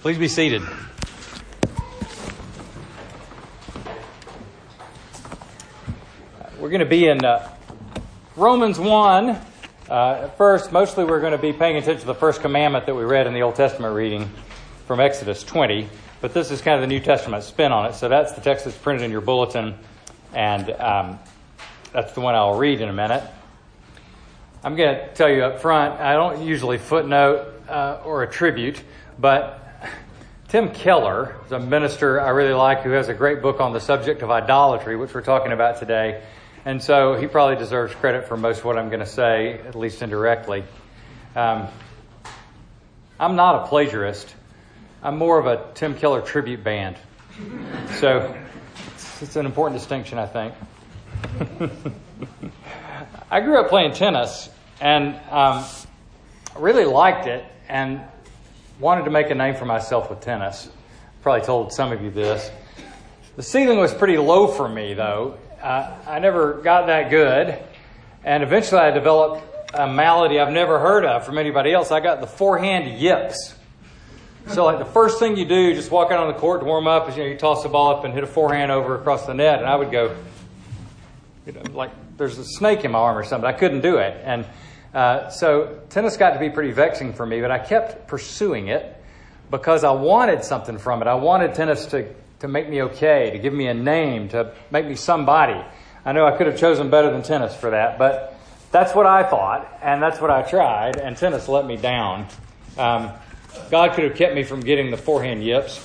Please be seated. We're going to be in uh, Romans 1. Uh, first, mostly we're going to be paying attention to the first commandment that we read in the Old Testament reading from Exodus 20. But this is kind of the New Testament spin on it. So that's the text that's printed in your bulletin. And um, that's the one I'll read in a minute. I'm going to tell you up front, I don't usually footnote uh, or attribute, but Tim Keller is a minister I really like who has a great book on the subject of idolatry, which we're talking about today. And so he probably deserves credit for most of what I'm going to say, at least indirectly. Um, I'm not a plagiarist. I'm more of a Tim Keller tribute band. So it's, an important distinction, I think. I grew up playing tennis and um, really liked it and wanted to make a name for myself with tennis. Probably told some of you this. The ceiling was pretty low for me, though. Uh, I never got that good, and eventually I developed a malady I've never heard of from anybody else. I got the forehand yips. So, like the first thing you do, just walk out on the court to warm up, is you know you toss the ball up and hit a forehand over across the net, and I would go, you know, like there's a snake in my arm or something. I couldn't do it, and uh, so tennis got to be pretty vexing for me, but I kept pursuing it because I wanted something from it. I wanted tennis to, to make me okay, to give me a name, to make me somebody. I know I could have chosen better than tennis for that, but that's what I thought, and that's what I tried, and tennis let me down. Um, God could have kept me from getting the forehand yips,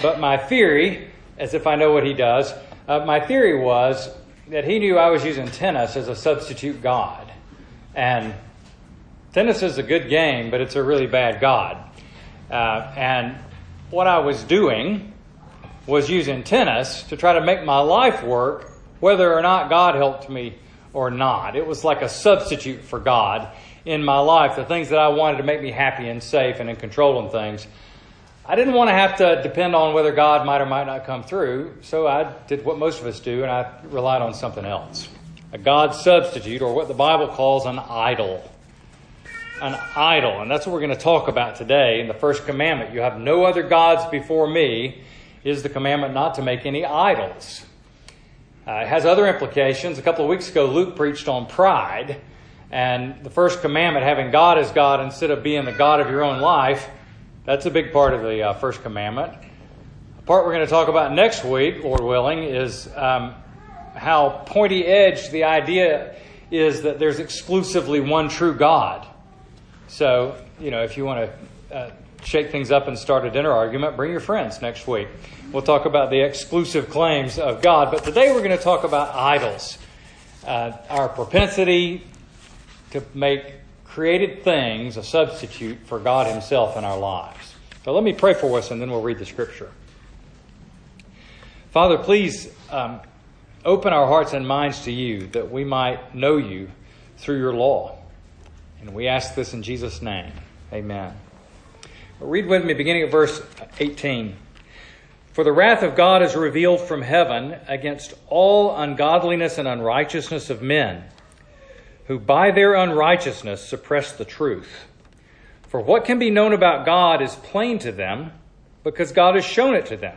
but my theory, as if I know what He does, uh, my theory was that He knew I was using tennis as a substitute God. And tennis is a good game, but it's a really bad God. Uh, and what I was doing was using tennis to try to make my life work, whether or not God helped me or not. It was like a substitute for God in my life, the things that I wanted to make me happy and safe and in control of things. I didn't want to have to depend on whether God might or might not come through, so I did what most of us do, and I relied on something else a God substitute, or what the Bible calls an idol. An idol. And that's what we're going to talk about today in the first commandment. You have no other gods before me, is the commandment not to make any idols. Uh, it has other implications. A couple of weeks ago, Luke preached on pride. And the first commandment, having God as God instead of being the God of your own life, that's a big part of the uh, first commandment. The part we're going to talk about next week, Lord willing, is um, how pointy edged the idea is that there's exclusively one true God. So, you know, if you want to uh, shake things up and start a dinner argument, bring your friends next week. We'll talk about the exclusive claims of God. But today we're going to talk about idols, uh, our propensity to make created things a substitute for God Himself in our lives. So let me pray for us and then we'll read the scripture. Father, please um, Open our hearts and minds to you that we might know you through your law. And we ask this in Jesus' name. Amen. Read with me beginning at verse 18. For the wrath of God is revealed from heaven against all ungodliness and unrighteousness of men, who by their unrighteousness suppress the truth. For what can be known about God is plain to them, because God has shown it to them.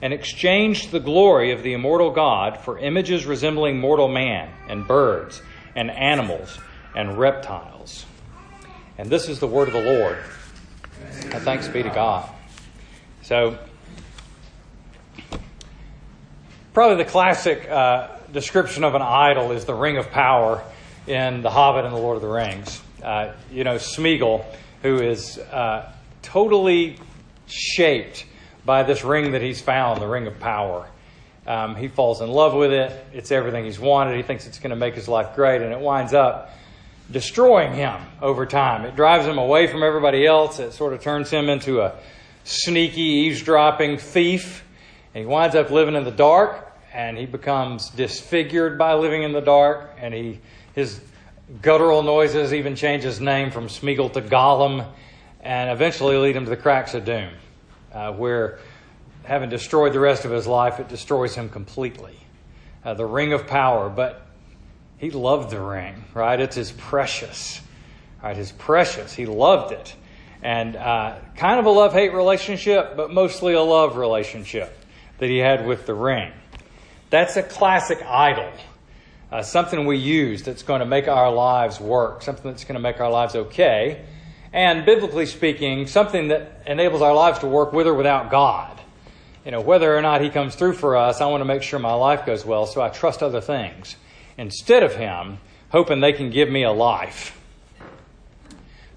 and exchanged the glory of the immortal God for images resembling mortal man and birds and animals and reptiles. And this is the word of the Lord. And thanks be to God. So, probably the classic uh, description of an idol is the ring of power in The Hobbit and the Lord of the Rings. Uh, you know, Smeagol, who is uh, totally shaped by this ring that he's found, the ring of power. Um, he falls in love with it. It's everything he's wanted. He thinks it's going to make his life great, and it winds up destroying him over time. It drives him away from everybody else. It sort of turns him into a sneaky, eavesdropping thief. And he winds up living in the dark, and he becomes disfigured by living in the dark, and he his guttural noises even change his name from Smeagol to Gollum, and eventually lead him to the cracks of doom, uh, where having destroyed the rest of his life, it destroys him completely. Uh, the ring of power, but he loved the ring, right? It's his precious, right? His precious. He loved it. And uh, kind of a love hate relationship, but mostly a love relationship that he had with the ring. That's a classic idol. Uh, something we use that's going to make our lives work, something that's going to make our lives okay. And biblically speaking, something that enables our lives to work with or without God. You know, whether or not He comes through for us, I want to make sure my life goes well, so I trust other things instead of Him, hoping they can give me a life.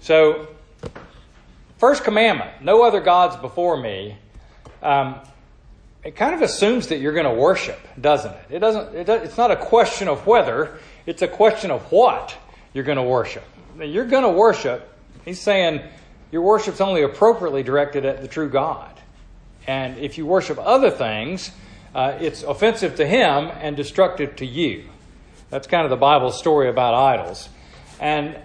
So, first commandment no other gods before me. Um, it kind of assumes that you're going to worship, doesn't it? It doesn't. It it's not a question of whether; it's a question of what you're going to worship. You're going to worship. He's saying your worship's only appropriately directed at the true God, and if you worship other things, uh, it's offensive to Him and destructive to you. That's kind of the Bible story about idols. And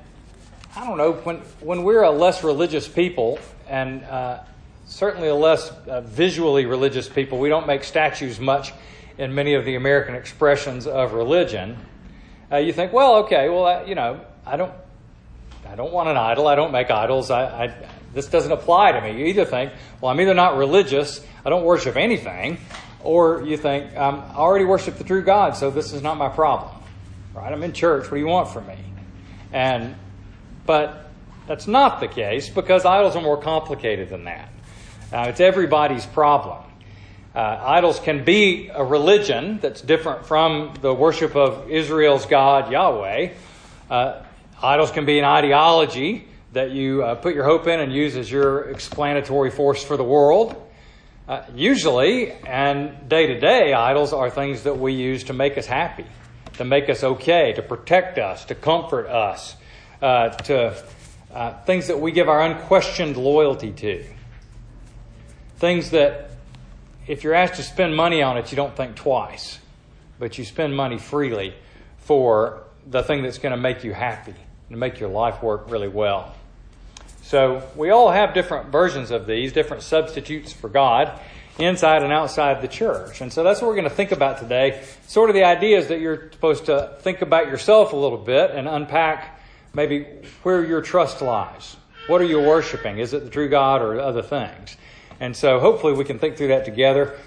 I don't know when when we're a less religious people and uh, certainly a less uh, visually religious people. We don't make statues much in many of the American expressions of religion. Uh, you think, well, okay, well, you know, I don't, I don't want an idol. I don't make idols. I, I, this doesn't apply to me. You either think, well, I'm either not religious. I don't worship anything, or you think um, I already worship the true God, so this is not my problem. Right? I'm in church. What do you want from me? And, but that's not the case because idols are more complicated than that. Uh, it's everybody's problem. Uh, idols can be a religion that's different from the worship of Israel's God, Yahweh. Uh, idols can be an ideology that you uh, put your hope in and use as your explanatory force for the world. Uh, usually, and day to day, idols are things that we use to make us happy, to make us okay, to protect us, to comfort us, uh, to things that we give our unquestioned loyalty to. Things that, if you're asked to spend money on it, you don't think twice, but you spend money freely for the thing that's going to make you happy and make your life work really well. So we all have different versions of these, different substitutes for God inside and outside the church. And so that's what we're going to think about today. Sort of the idea is that you're supposed to think about yourself a little bit and unpack maybe where your trust lies. What are you worshiping? Is it the true God or other things? And so hopefully we can think through that together.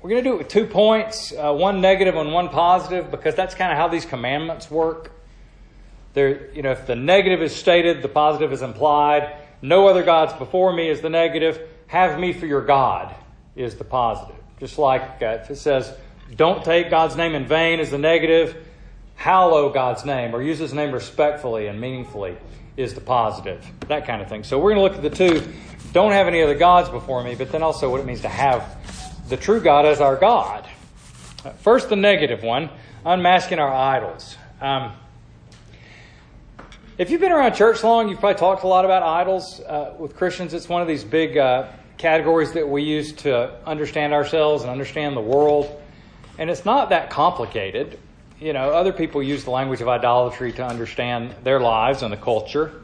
We're going to do it with two points, uh, one negative and one positive, because that's kind of how these commandments work. There, you know, if the negative is stated, the positive is implied. No other gods before me is the negative. Have me for your God is the positive. Just like uh, if it says, don't take God's name in vain is the negative. Hallow God's name or use his name respectfully and meaningfully is the positive. That kind of thing. So we're going to look at the two don't have any other gods before me, but then also what it means to have the true God as our God. First, the negative one unmasking our idols. Um, if you've been around church long, you've probably talked a lot about idols uh, with Christians. It's one of these big uh, categories that we use to understand ourselves and understand the world. And it's not that complicated. You know, other people use the language of idolatry to understand their lives and the culture.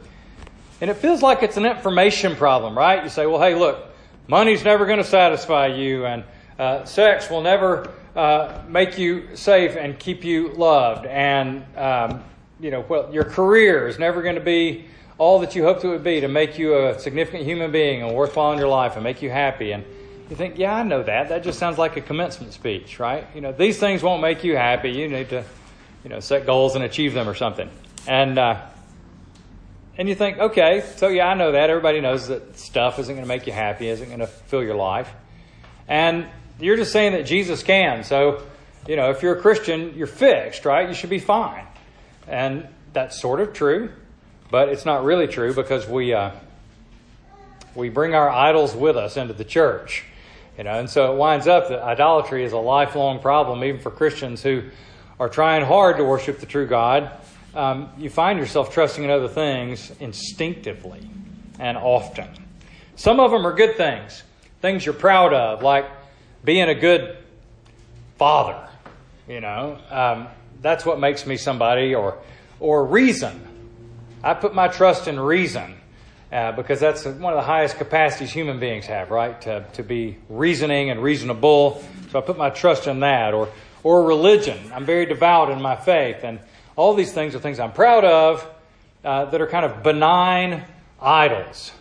And it feels like it's an information problem, right? You say, well, hey, look, money's never going to satisfy you, and uh, sex will never uh, make you safe and keep you loved, and um, you know, well, your career is never going to be all that you hoped it would be to make you a significant human being and worthwhile in your life and make you happy. And you think, yeah, I know that. That just sounds like a commencement speech, right? You know, these things won't make you happy. You need to, you know, set goals and achieve them or something. And uh, and you think, okay, so yeah, I know that. Everybody knows that stuff isn't going to make you happy, isn't going to fill your life. And you're just saying that Jesus can. So, you know, if you're a Christian, you're fixed, right? You should be fine. And that's sort of true, but it's not really true because we, uh, we bring our idols with us into the church. You know, and so it winds up that idolatry is a lifelong problem, even for Christians who are trying hard to worship the true God um, you find yourself trusting in other things instinctively and often. Some of them are good things, things you're proud of, like being a good father. You know, um, that's what makes me somebody, or or reason. I put my trust in reason uh, because that's one of the highest capacities human beings have, right? To, to be reasoning and reasonable. So I put my trust in that. Or, or religion. I'm very devout in my faith. And all these things are things I'm proud of uh, that are kind of benign idols.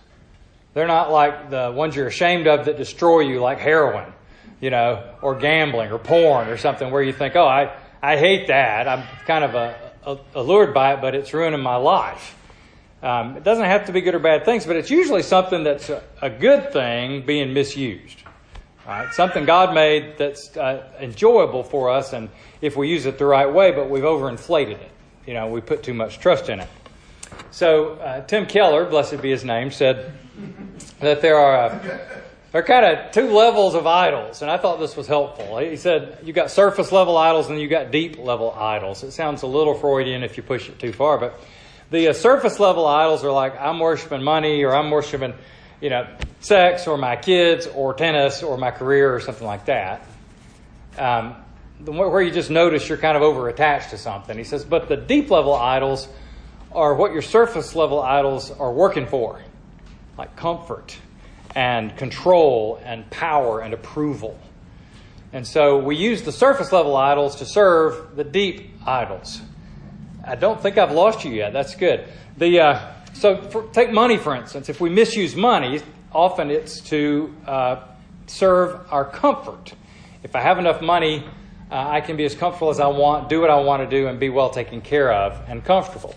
They're not like the ones you're ashamed of that destroy you, like heroin, you know, or gambling or porn or something where you think, oh, I, I hate that. I'm kind of a, a, allured by it, but it's ruining my life. Um, it doesn't have to be good or bad things, but it's usually something that's a, a good thing being misused. Right? Something God made that's uh, enjoyable for us, and if we use it the right way, but we've overinflated it. You know, we put too much trust in it. So uh, Tim Keller, blessed be his name, said that there are uh, there are kind of two levels of idols, and I thought this was helpful. He said you've got surface level idols and you've got deep level idols. It sounds a little Freudian if you push it too far, but the uh, surface level idols are like I'm worshiping money or I'm worshiping, you know, sex or my kids or tennis or my career or something like that. Um, where you just notice you're kind of over attached to something. He says, but the deep level idols are what your surface level idols are working for, like comfort and control and power and approval. And so we use the surface level idols to serve the deep idols. I don't think I've lost you yet. That's good. The uh, so for, take money for instance. If we misuse money, often it's to uh, serve our comfort. If I have enough money, uh, I can be as comfortable as I want, do what I want to do, and be well taken care of and comfortable.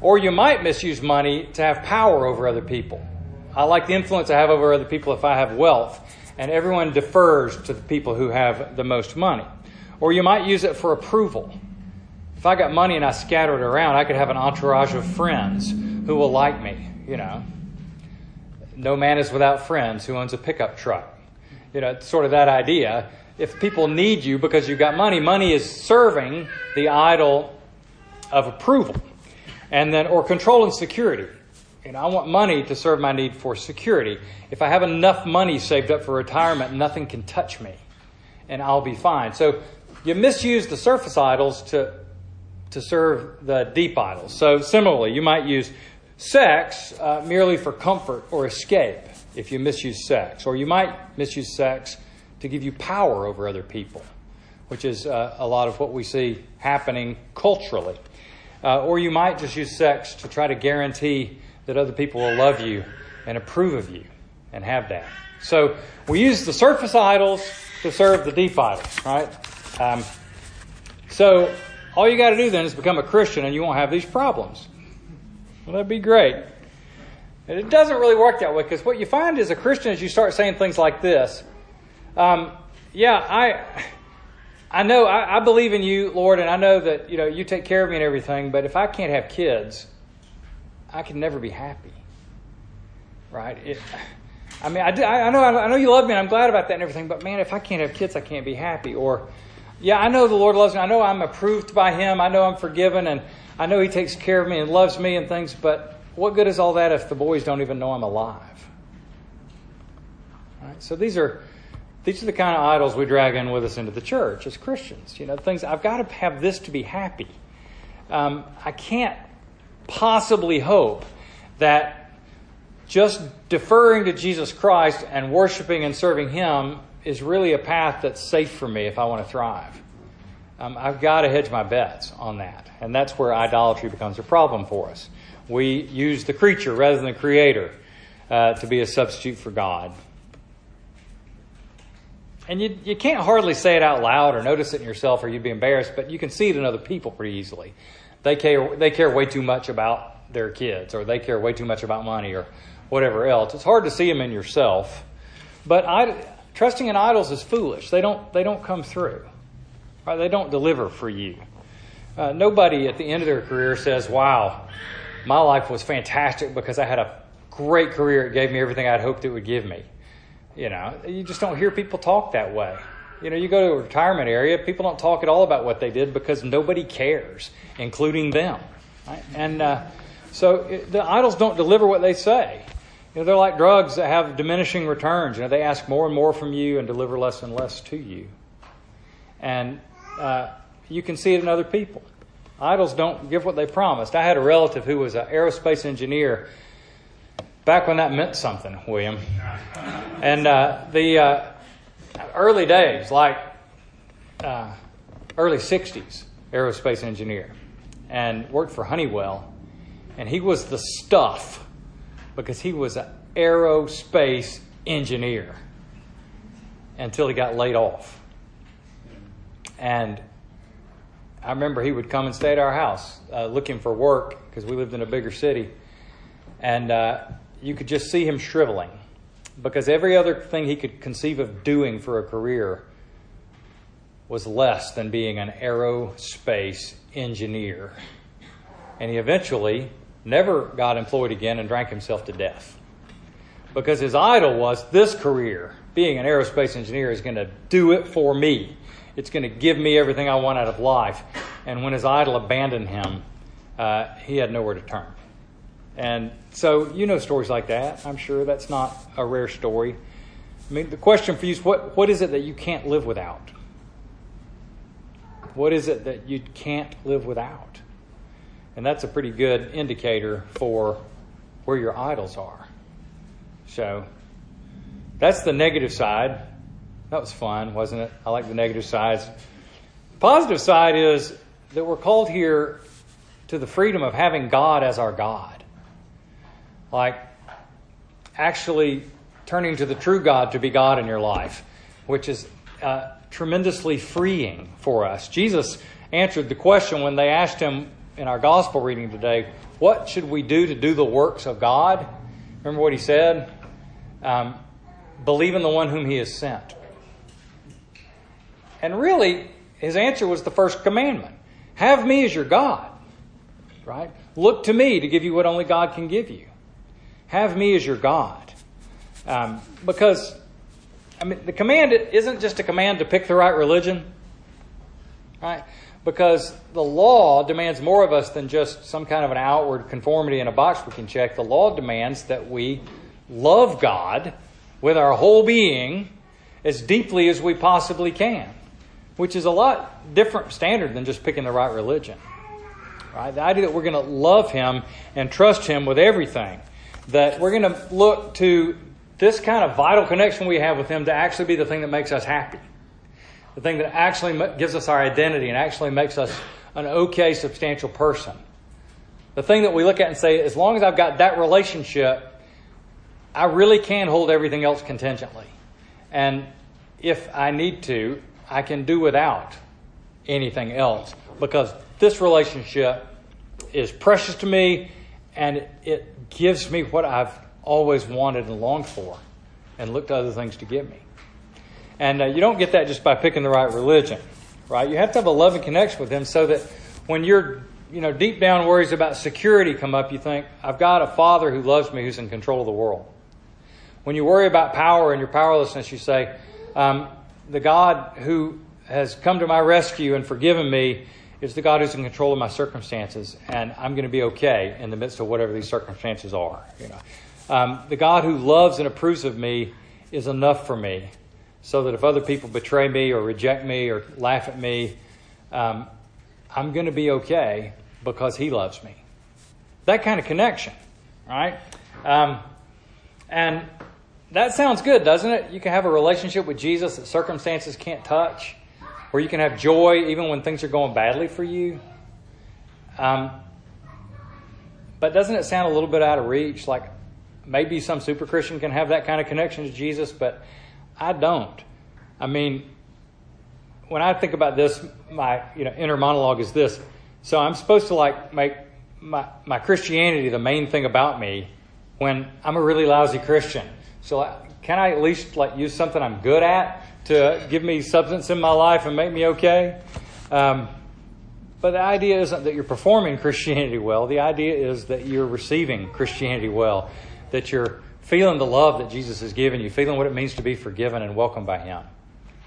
Or you might misuse money to have power over other people. I like the influence I have over other people if I have wealth, and everyone defers to the people who have the most money. Or you might use it for approval. If I got money and I scattered it around, I could have an entourage of friends who will like me, you know. No man is without friends who owns a pickup truck. You know, it's sort of that idea. If people need you because you've got money, money is serving the idol of approval. And then, or control and security. Know, I want money to serve my need for security. If I have enough money saved up for retirement, nothing can touch me and I'll be fine. So you misuse the surface idols to to serve the deep idols. So, similarly, you might use sex uh, merely for comfort or escape if you misuse sex. Or you might misuse sex to give you power over other people, which is uh, a lot of what we see happening culturally. Uh, or you might just use sex to try to guarantee that other people will love you and approve of you and have that. So we use the surface idols to serve the deep idols, right? Um, so all you got to do then is become a Christian and you won't have these problems. Well, that'd be great. And it doesn't really work that way because what you find as a Christian is you start saying things like this. Um, yeah, I, I know, I, I, believe in you, Lord, and I know that you know you take care of me and everything. But if I can't have kids, I can never be happy. Right? It, I mean, I, I know, I know you love me, and I'm glad about that and everything. But man, if I can't have kids, I can't be happy. Or yeah, I know the Lord loves me. I know I'm approved by Him. I know I'm forgiven, and I know He takes care of me and loves me and things. But what good is all that if the boys don't even know I'm alive? Right? So these are these are the kind of idols we drag in with us into the church as Christians. You know, things I've got to have this to be happy. Um, I can't possibly hope that just deferring to Jesus Christ and worshiping and serving Him is really a path that's safe for me if I want to thrive. Um, I've got to hedge my bets on that. And that's where idolatry becomes a problem for us. We use the creature rather than the creator uh, to be a substitute for God. And you, you can't hardly say it out loud or notice it in yourself or you'd be embarrassed, but you can see it in other people pretty easily. They care, they care way too much about their kids or they care way too much about money or whatever else. It's hard to see them in yourself. But I, Trusting in idols is foolish. They don't, they don't come through. Right? They don't deliver for you. Uh, nobody at the end of their career says, wow, my life was fantastic because I had a great career. It gave me everything I'd hoped it would give me. You know, you just don't hear people talk that way. You know, you go to a retirement area, people don't talk at all about what they did because nobody cares, including them. Right? And uh, so it, the idols don't deliver what they say. You know, they're like drugs that have diminishing returns. You know, they ask more and more from you and deliver less and less to you. And uh, you can see it in other people. Idols don't give what they promised. I had a relative who was an aerospace engineer back when that meant something, William. And uh, the uh, early days, like uh, early 60s, aerospace engineer, and worked for Honeywell. And he was the stuff because he was an aerospace engineer until he got laid off. And I remember he would come and stay at our house uh, looking for work because we lived in a bigger city. And uh, you could just see him shriveling because every other thing he could conceive of doing for a career was less than being an aerospace engineer. And he eventually never got employed again and drank himself to death. Because his idol was this career, being an aerospace engineer, is going to do it for me. It's going to give me everything I want out of life. And when his idol abandoned him, uh, he had nowhere to turn. And so you know stories like that. I'm sure that's not a rare story. I mean, the question for you is what, what is it that you can't live without? What is it that you can't live without? And that's a pretty good indicator for where your idols are. So that's the negative side. That was fun, wasn't it? I like the negative sides. The positive side is that we're called here to the freedom of having God as our God. Like actually turning to the true God to be God in your life, which is uh, tremendously freeing for us. Jesus answered the question when they asked him, in our gospel reading today, what should we do to do the works of God? Remember what he said? Um, believe in the one whom he has sent. And really, his answer was the first commandment Have me as your God, right? Look to me to give you what only God can give you. Have me as your God. Um, because, I mean, the command isn't just a command to pick the right religion, right? because the law demands more of us than just some kind of an outward conformity in a box we can check. The law demands that we love God with our whole being as deeply as we possibly can, which is a lot different standard than just picking the right religion. Right? The idea that we're going to love Him and trust Him with everything, that we're going to look to this kind of vital connection we have with Him to actually be the thing that makes us happy the thing that actually gives us our identity and actually makes us an okay, substantial person. The thing that we look at and say, as long as I've got that relationship, I really can hold everything else contingently. And if I need to, I can do without anything else because this relationship is precious to me and it gives me what I've always wanted and longed for and looked to other things to give me. And uh, you don't get that just by picking the right religion, right? You have to have a loving connection with Him so that when your you know deep down worries about security come up, you think, I've got a Father who loves me, who's in control of the world. When you worry about power and your powerlessness, you say, um, the God who has come to my rescue and forgiven me is the God who's in control of my circumstances, and I'm going to be okay in the midst of whatever these circumstances are. You know, um, the God who loves and approves of me is enough for me so that if other people betray me or reject me or laugh at me, um, I'm going to be okay because He loves me. That kind of connection, right? Um, and that sounds good, doesn't it? You can have a relationship with Jesus that circumstances can't touch, where you can have joy even when things are going badly for you. Um, but doesn't it sound a little bit out of reach? Like maybe some super Christian can have that kind of connection to Jesus, but I don't. I mean, when I think about this, my you know inner monologue is this. So I'm supposed to like make my my Christianity the main thing about me when I'm a really lousy Christian. So like, can I at least like use something I'm good at to give me substance in my life and make me okay? Um, but the idea isn't that you're performing Christianity well. The idea is that you're receiving Christianity well, that you're feeling the love that Jesus has given you, feeling what it means to be forgiven and welcomed by Him,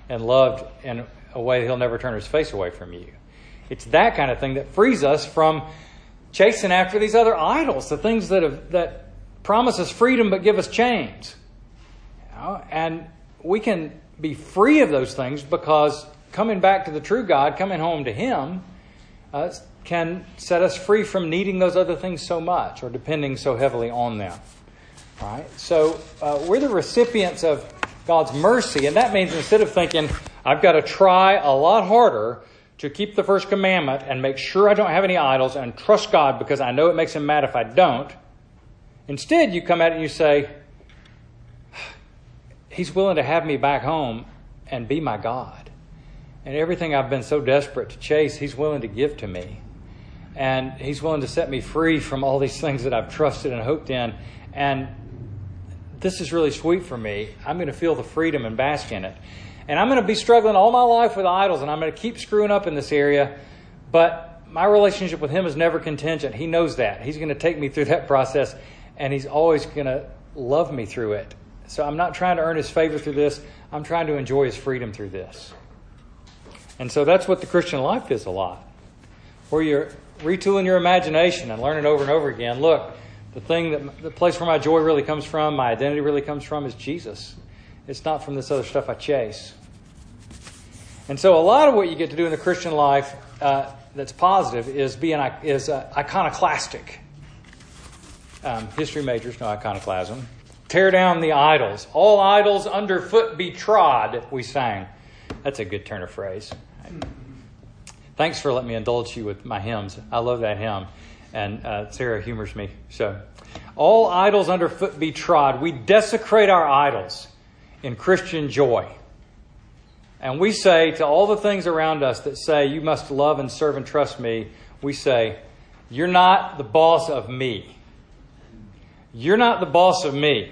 and loved in a way that He'll never turn His face away from you. It's that kind of thing that frees us from chasing after these other idols, the things that have, that promise us freedom but give us chains. You know? And we can be free of those things because coming back to the true God, coming home to Him, uh, can set us free from needing those other things so much or depending so heavily on them. Right? So uh, we're the recipients of God's mercy, and that means instead of thinking, I've got to try a lot harder to keep the first commandment and make sure I don't have any idols and trust God because I know it makes Him mad if I don't, instead you come at it and you say, He's willing to have me back home and be my God. And everything I've been so desperate to chase, He's willing to give to me. And He's willing to set me free from all these things that I've trusted and hoped in. And this is really sweet for me. I'm going to feel the freedom and bask in it. And I'm going to be struggling all my life with idols, and I'm going to keep screwing up in this area. But my relationship with Him is never contingent. He knows that. He's going to take me through that process, and He's always going to love me through it. So I'm not trying to earn His favor through this. I'm trying to enjoy His freedom through this. And so that's what the Christian life is a lot, where you're retooling your imagination and learning over and over again. Look, the thing that the place where my joy really comes from, my identity really comes from, is Jesus. It's not from this other stuff I chase. And so, a lot of what you get to do in the Christian life uh, that's positive is being is uh, iconoclastic. Um, history majors know iconoclasm. Tear down the idols. All idols underfoot be trod. We sang. That's a good turn of phrase. Thanks for letting me indulge you with my hymns. I love that hymn, and uh, Sarah humors me. So, all idols underfoot be trod. We desecrate our idols in Christian joy. And we say to all the things around us that say, you must love and serve and trust me, we say, you're not the boss of me. You're not the boss of me.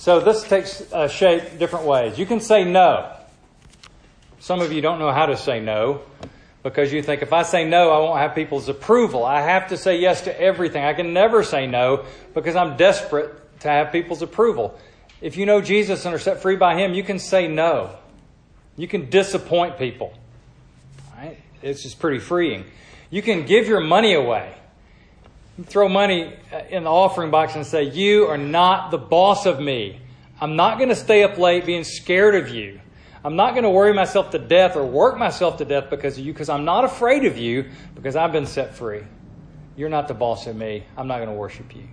So this takes uh, shape different ways. You can say no. Some of you don't know how to say no because you think if I say no, I won't have people's approval. I have to say yes to everything. I can never say no because I'm desperate to have people's approval. If you know Jesus and are set free by Him, you can say no. You can disappoint people. Right? It's just pretty freeing. You can give your money away. Throw money uh, in the offering box and say, You are not the boss of me. I'm not going to stay up late being scared of you. I'm not going to worry myself to death or work myself to death because of you, because I'm not afraid of you, because I've been set free. You're not the boss of me. I'm not going to worship you.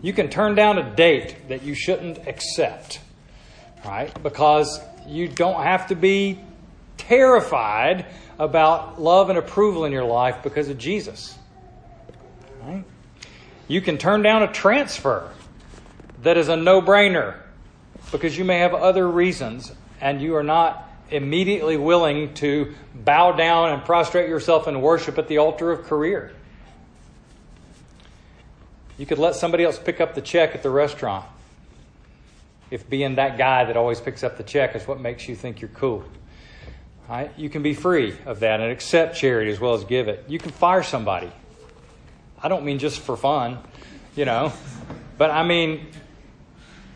You can turn down a date that you shouldn't accept, right? Because you don't have to be terrified about love and approval in your life because of Jesus. Right? You can turn down a transfer that is a no brainer because you may have other reasons and you are not immediately willing to bow down and prostrate yourself in worship at the altar of career. You could let somebody else pick up the check at the restaurant. If being that guy that always picks up the check is what makes you think you're cool. Right? You can be free of that and accept charity as well as give it. You can fire somebody. I don't mean just for fun, you know, but I mean,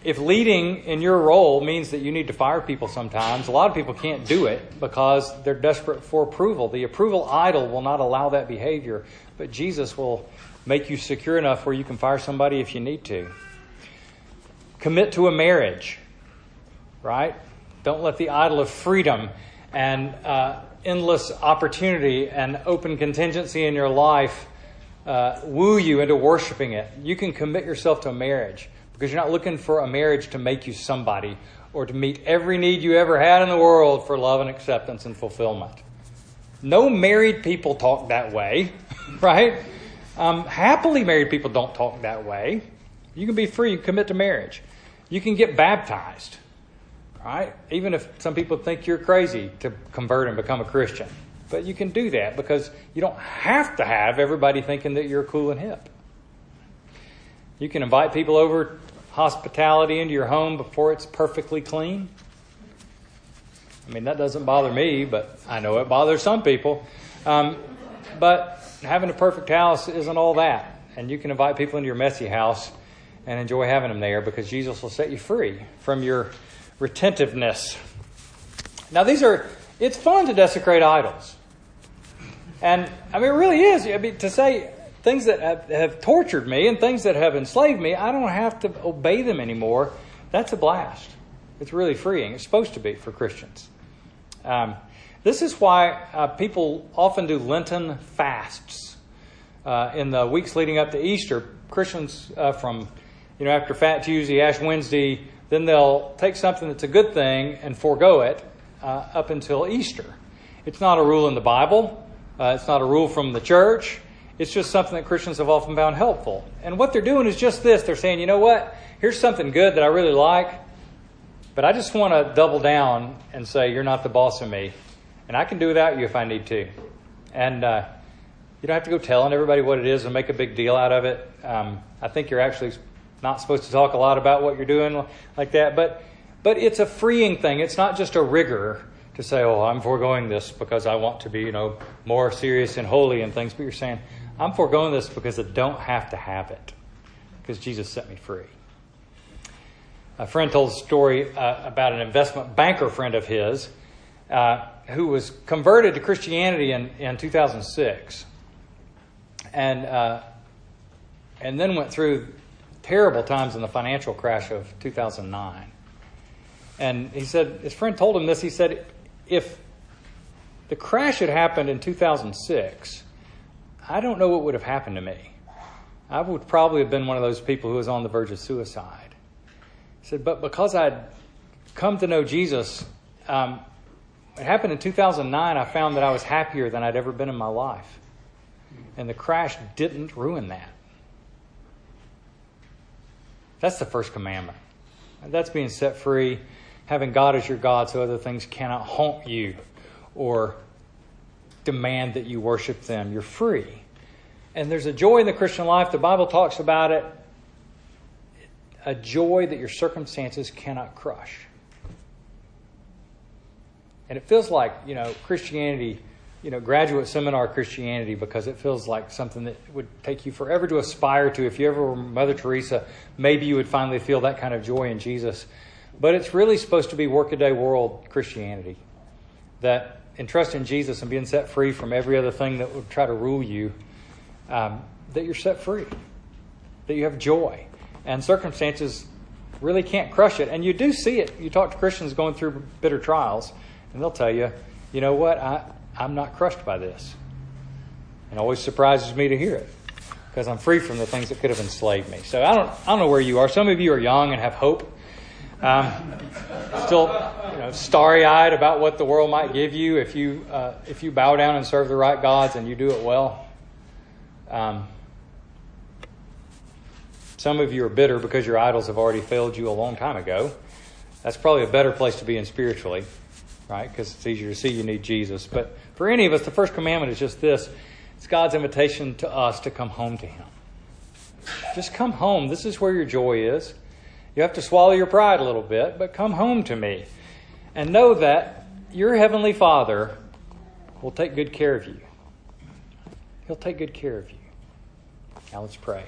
if leading in your role means that you need to fire people sometimes, a lot of people can't do it because they're desperate for approval. The approval idol will not allow that behavior, but Jesus will make you secure enough where you can fire somebody if you need to. Commit to a marriage, right? Don't let the idol of freedom and uh, endless opportunity and open contingency in your life uh, woo you into worshiping it. You can commit yourself to a marriage because you're not looking for a marriage to make you somebody or to meet every need you ever had in the world for love and acceptance and fulfillment. No married people talk that way, right? Um, happily married people don't talk that way. You can be free, you commit to marriage. You can get baptized, right? Even if some people think you're crazy to convert and become a Christian. But you can do that because you don't have to have everybody thinking that you're cool and hip. You can invite people over hospitality into your home before it's perfectly clean. I mean, that doesn't bother me, but I know it bothers some people. Um, but having a perfect house isn't all that. And you can invite people into your messy house and enjoy having them there because Jesus will set you free from your retentiveness. Now, these are, it's fun to desecrate idols. And I mean, it really is. I mean, to say, things that have, tortured me and things that have enslaved me, I don't have to obey them anymore. That's a blast. It's really freeing. It's supposed to be for Christians. Um, this is why uh, people often do Lenten fasts uh, in the weeks leading up to Easter. Christians uh, from, you know, after Fat Tuesday, Ash Wednesday, then they'll take something that's a good thing and forego it uh, up until Easter. It's not a rule in the Bible. Uh, it's not a rule from the church. It's just something that Christians have often found helpful. And what they're doing is just this. They're saying, you know what? Here's something good that I really like, but I just want to double down and say, you're not the boss of me. And I can do without you if I need to. And uh, you don't have to go telling everybody what it is and make a big deal out of it. Um, I think you're actually not supposed to talk a lot about what you're doing like that. But, but it's a freeing thing. It's not just a rigor to say, oh, I'm foregoing this because I want to be, you know, more serious and holy and things. But you're saying, I'm foregoing this because I don't have to have it because Jesus set me free. A friend told a story uh, about an investment banker friend of his uh, who was converted to Christianity in, in 2006 and, uh, and then went through terrible times in the financial crash of 2009. And he said, his friend told him this. He said, if the crash had happened in 2006, I don't know what would have happened to me. I would probably have been one of those people who was on the verge of suicide. He said, but because I'd come to know Jesus, um, it happened in 2009. I found that I was happier than I'd ever been in my life. And the crash didn't ruin that. That's the first commandment. That's being set free, having God as your God so other things cannot haunt you or demand that you worship them. You're free. And there's a joy in the Christian life. The Bible talks about it a joy that your circumstances cannot crush. And it feels like, you know, Christianity, you know, graduate seminar Christianity because it feels like something that would take you forever to aspire to. If you ever were Mother Teresa, maybe you would finally feel that kind of joy in Jesus. But it's really supposed to be workaday world Christianity. That in trusting Jesus and being set free from every other thing that would try to rule you, um, that you're set free, that you have joy. And circumstances really can't crush it. And you do see it. You talk to Christians going through bitter trials, and they'll tell you, you know what, I, I'm not crushed by this. It always surprises me to hear it because I'm free from the things that could have enslaved me. So I don't, I don't know where you are. Some of you are young and have hope. Um, still, you know, starry-eyed about what the world might give you if you uh, if you bow down and serve the right gods and you do it well. Um, some of you are bitter because your idols have already failed you a long time ago. That's probably a better place to be in spiritually, right? Because it's easier to see you need Jesus. But for any of us, the first commandment is just this: it's God's invitation to us to come home to Him. Just come home. This is where your joy is. You have to swallow your pride a little bit, but come home to me and know that your Heavenly Father will take good care of you. He'll take good care of you. Now let's pray.